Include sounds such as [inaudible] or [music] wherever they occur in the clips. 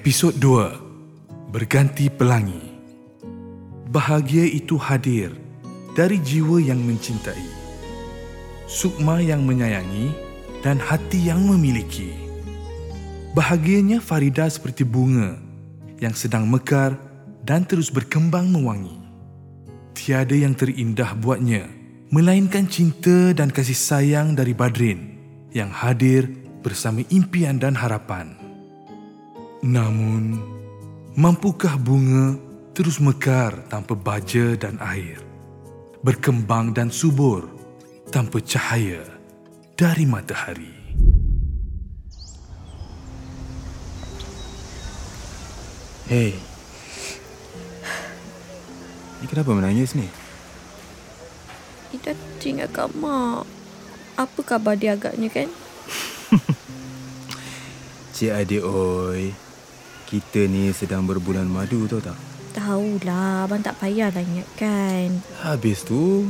Episod 2 Berganti Pelangi. Bahagia itu hadir dari jiwa yang mencintai Sukma yang menyayangi dan hati yang memiliki. Bahagianya Farida seperti bunga yang sedang mekar dan terus berkembang mewangi. Tiada yang terindah buatnya Melainkan cinta dan kasih sayang dari Badrin Yang hadir bersama impian dan harapan namun, mampukah bunga terus mekar tanpa baja dan air? Berkembang dan subur tanpa cahaya dari matahari? Hei. Ni kenapa menangis ni? Ida teringat Kak Mak. Apa khabar dia agaknya kan? [laughs] Cik adik oi. Kita ni sedang berbulan madu tau tak? Tahulah, abang tak payahlah ingatkan. Habis tu,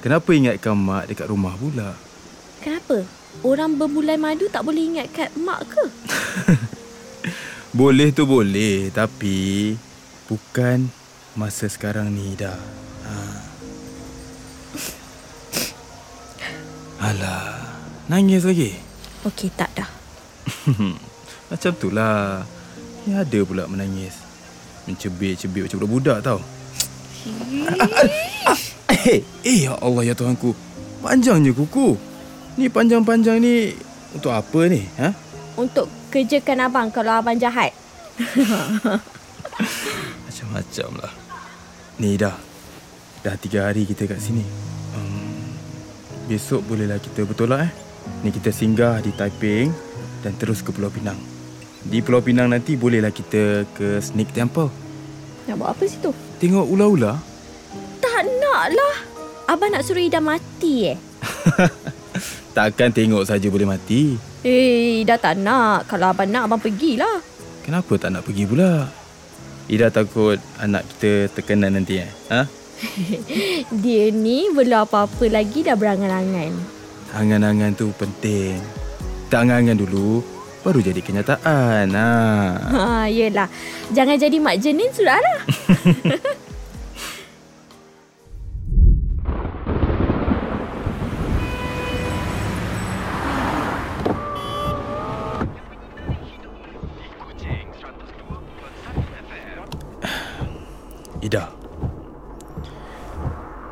kenapa ingatkan mak dekat rumah pula? Kenapa? Orang berbulan madu tak boleh ingat kat mak ke? [laughs] Boleh tu boleh, tapi bukan masa sekarang ni dah. Ha. Alah, nangis lagi? Okey, tak dah. [laughs] Macam tu lah. Ni ada pula menangis. Mencebik-cebik macam budak-budak tau. Eh, eh ya Allah ya Tuhanku. Panjangnya kuku. Ni panjang-panjang ni untuk apa ni? Ha? Untuk kerjakan abang kalau abang jahat. [laughs] Macam-macam lah. Ni dah. Dah tiga hari kita kat sini. Um, besok bolehlah kita bertolak eh. Ni kita singgah di Taiping dan terus ke Pulau Pinang. Di Pulau Pinang nanti bolehlah kita ke Snake Temple. Nak buat apa situ? Tengok ular-ular. Tak nak lah. Abang nak suruh Ida mati eh? [laughs] Takkan tengok saja boleh mati. Eh, Ida tak nak. Kalau abang nak, abang pergilah. Kenapa tak nak pergi pula? Ida takut anak kita terkena nanti eh. Ha? [laughs] Dia ni belum apa-apa lagi dah berangan-angan. Angan-angan tu penting. Tak angan-angan dulu, baru jadi kenyataan. Ha. Ha, yelah. Jangan jadi mak jenin sudahlah. [laughs] Ida.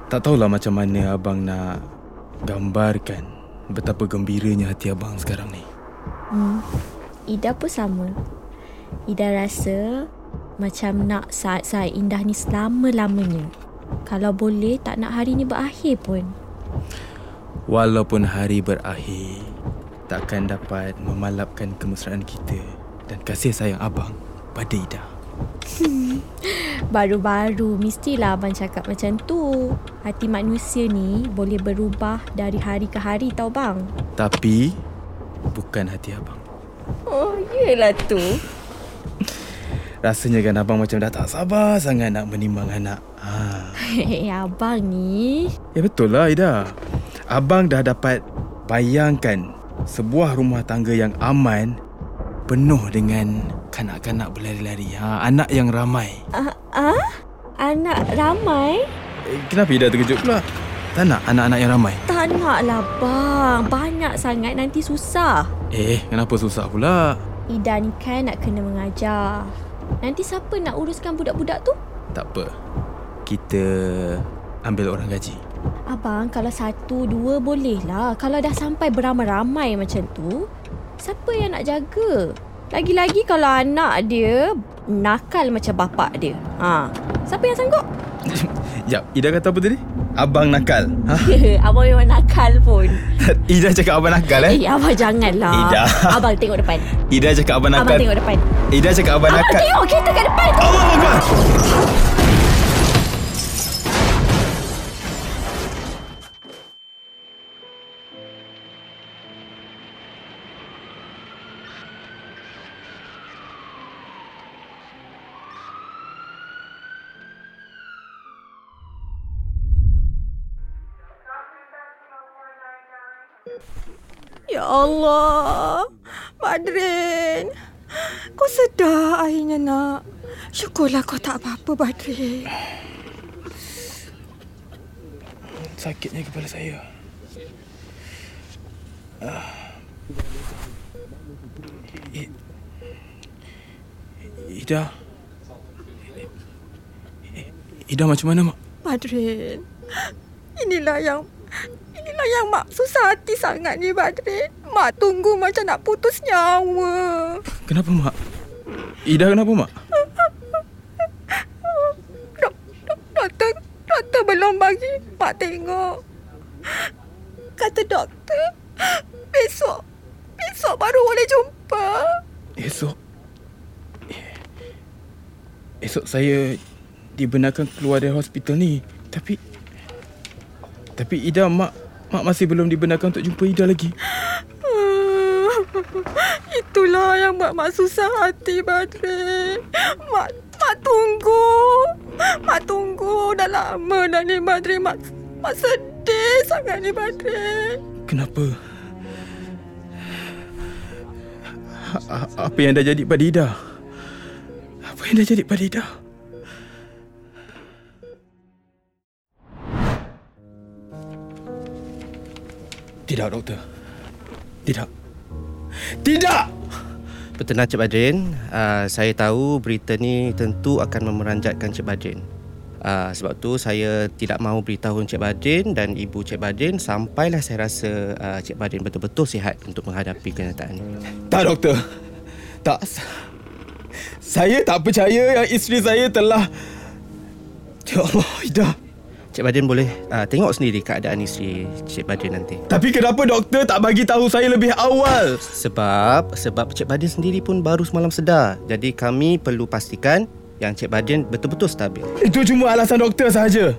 Tak tahulah macam mana abang nak gambarkan betapa gembiranya hati abang sekarang ni. Hmm. Ida pun sama. Ida rasa macam nak saat-saat indah ni selama-lamanya. Kalau boleh tak nak hari ni berakhir pun. Walaupun hari berakhir, takkan dapat memalapkan kemesraan kita dan kasih sayang abang pada Ida. [laughs] Baru-baru mestilah abang cakap macam tu. Hati manusia ni boleh berubah dari hari ke hari tau bang. Tapi bukan hati abang. Oh, yelah tu. Rasanya kan abang macam dah tak sabar sangat nak menimbang anak. Ha. Hei, [laughs] abang ni. Ya betul lah Ida. Abang dah dapat bayangkan sebuah rumah tangga yang aman penuh dengan kanak-kanak berlari-lari. Ha, anak yang ramai. Ah, ah? Anak ramai? Eh, kenapa Ida terkejut pula? Tak nak anak-anak yang ramai? Tak nak lah bang. Banyak sangat nanti susah. Eh, kenapa susah pula? Ida ni kan nak kena mengajar. Nanti siapa nak uruskan budak-budak tu? Tak apa. Kita ambil orang gaji. Abang, kalau satu, dua boleh lah. Kalau dah sampai beramai-ramai macam tu, siapa yang nak jaga? Lagi-lagi kalau anak dia nakal macam bapak dia. Ha, siapa yang sanggup? [laughs] Jap, Ida kata apa tadi? Abang nakal. Ha? [laughs] abang memang nakal pun. [laughs] Ida cakap abang nakal eh? Eh, abang janganlah. Ida. [laughs] Abang tengok depan. Ida cakap abang nakal. Abang tengok depan. Ida cakap abang Abang nakal. tengok kita kat depan tu. Allah Akbar. Ya Allah. Badrin. Kau sedar akhirnya nak. Syukurlah kau tak apa-apa Badrin. Sakitnya kepala saya. Ah. I- Ida. Ida macam mana, Mak? Badrin. Inilah yang Yang mak susah hati sangat ni Badrin. Mak tunggu macam nak putus nyawa. Kenapa, Mak? Ida kenapa, Mak? Dok, dok, doktor, doktor belum bagi mak tengok. Kata doktor, besok, besok baru boleh jumpa. Esok Esok saya dibenarkan keluar dari hospital ni. Tapi tapi Ida mak mak masih belum dibenarkan untuk jumpa Ida lagi. [laughs] Itulah yang buat mak susah hati Badrin. Mak, mak tunggu. Mak tunggu dah lama dah ni Badrin. Mak, mak sedih sangat ni Badrin. Kenapa? Apa yang dah jadi pada Ida? Apa yang dah jadi pada Ida? Tidak, doktor. Tidak. Tidak! Bertenang Cik Badrin, uh, saya tahu berita ni tentu akan memeranjatkan Cik Badrin. Uh, sebab tu saya tidak mahu beritahu Cik Badrin dan Ibu Cik Badrin sampailah saya rasa uh, Cik Badrin betul-betul sihat untuk menghadapi kenyataan ini. Tak, doktor. Tak. Saya tak percaya yang isteri saya telah... Ya Allah, Ida. Cik Badrin boleh uh, tengok sendiri keadaan isteri Cik Badrin nanti. Tapi kenapa doktor tak bagi tahu saya lebih awal? Sebab sebab Cik Badrin sendiri pun baru semalam sedar. Jadi kami perlu pastikan yang Cik Badrin betul-betul stabil. Itu cuma alasan doktor sahaja.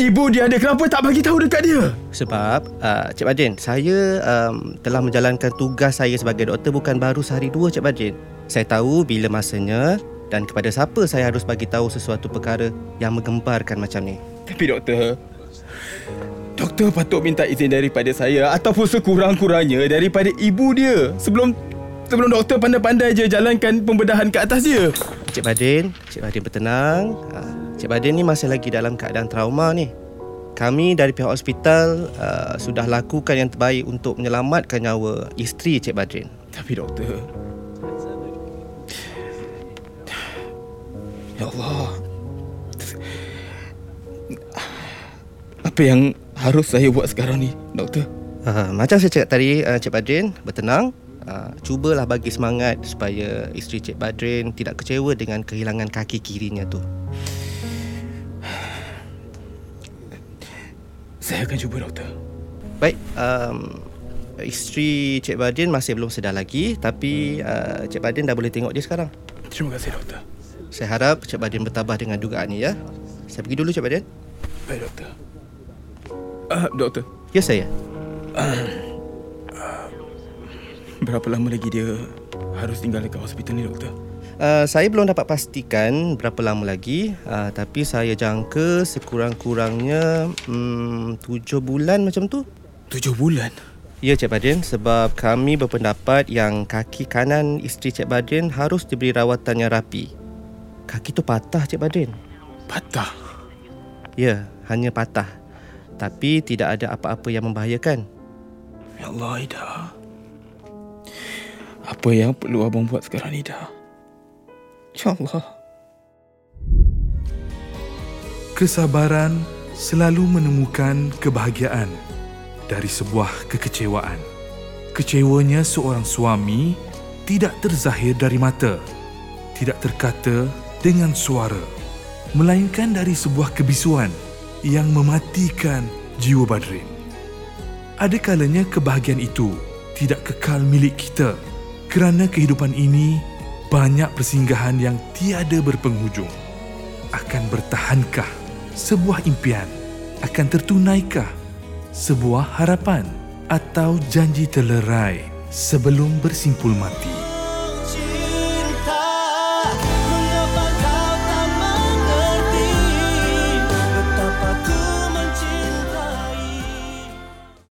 Ibu dia ada kenapa tak bagi tahu dekat dia? Sebab uh, Cik Badrin, saya um, telah menjalankan tugas saya sebagai doktor bukan baru sehari dua Cik Badrin. Saya tahu bila masanya dan kepada siapa saya harus bagi tahu sesuatu perkara yang menggemparkan macam ni. Tapi doktor, doktor patut minta izin daripada saya ataupun sekurang-kurangnya daripada ibu dia sebelum sebelum doktor pandai-pandai je jalankan pembedahan ke atas dia. Cik Badrin, Cik Badrin bertenang. Uh, Cik Badrin ni masih lagi dalam keadaan trauma ni. Kami dari pihak hospital uh, sudah lakukan yang terbaik untuk menyelamatkan nyawa isteri Cik Badrin. Tapi doktor Ya Allah Apa yang harus saya buat sekarang ni doktor? Uh, macam saya cakap tadi uh, Cik Badrin bertenang uh, cubalah bagi semangat supaya isteri Cik Badrin tidak kecewa dengan kehilangan kaki kirinya tu. Saya akan cuba doktor Baik, um, isteri Cik Badrin masih belum sedar lagi tapi uh, Cik Badrin dah boleh tengok dia sekarang. Terima kasih doktor Saya harap Cik Badrin bertabah dengan dugaan ni ya. Saya pergi dulu Cik Badrin. Baik doktor uh, Doktor Ya saya. Berapa lama lagi dia harus tinggal dekat hospital ni doktor? Uh, saya belum dapat pastikan berapa lama lagi uh, tapi saya jangka sekurang-kurangnya um, tujuh bulan macam tu. Tujuh bulan Ya Cik Badrin sebab kami berpendapat yang kaki kanan isteri Cik Badrin harus diberi rawatan yang rapi. Kaki tu patah Cik Badrin. Patah Ya, hanya patah. Tapi tidak ada apa-apa yang membahayakan. Ya Allah Ida Apa yang perlu abang buat sekarang Ida? Ya Allah Kesabaran selalu menemukan kebahagiaan dari sebuah kekecewaan. Kecewanya seorang suami tidak terzahir dari mata, tidak terkata dengan suara, melainkan dari sebuah kebisuan yang mematikan jiwa Badrin. Ada kalanya kebahagiaan itu tidak kekal milik kita kerana kehidupan ini banyak persinggahan yang tiada berpenghujung. Akan bertahankah sebuah impian? Akan tertunaikah sebuah harapan atau janji terlerai sebelum bersimpul mati?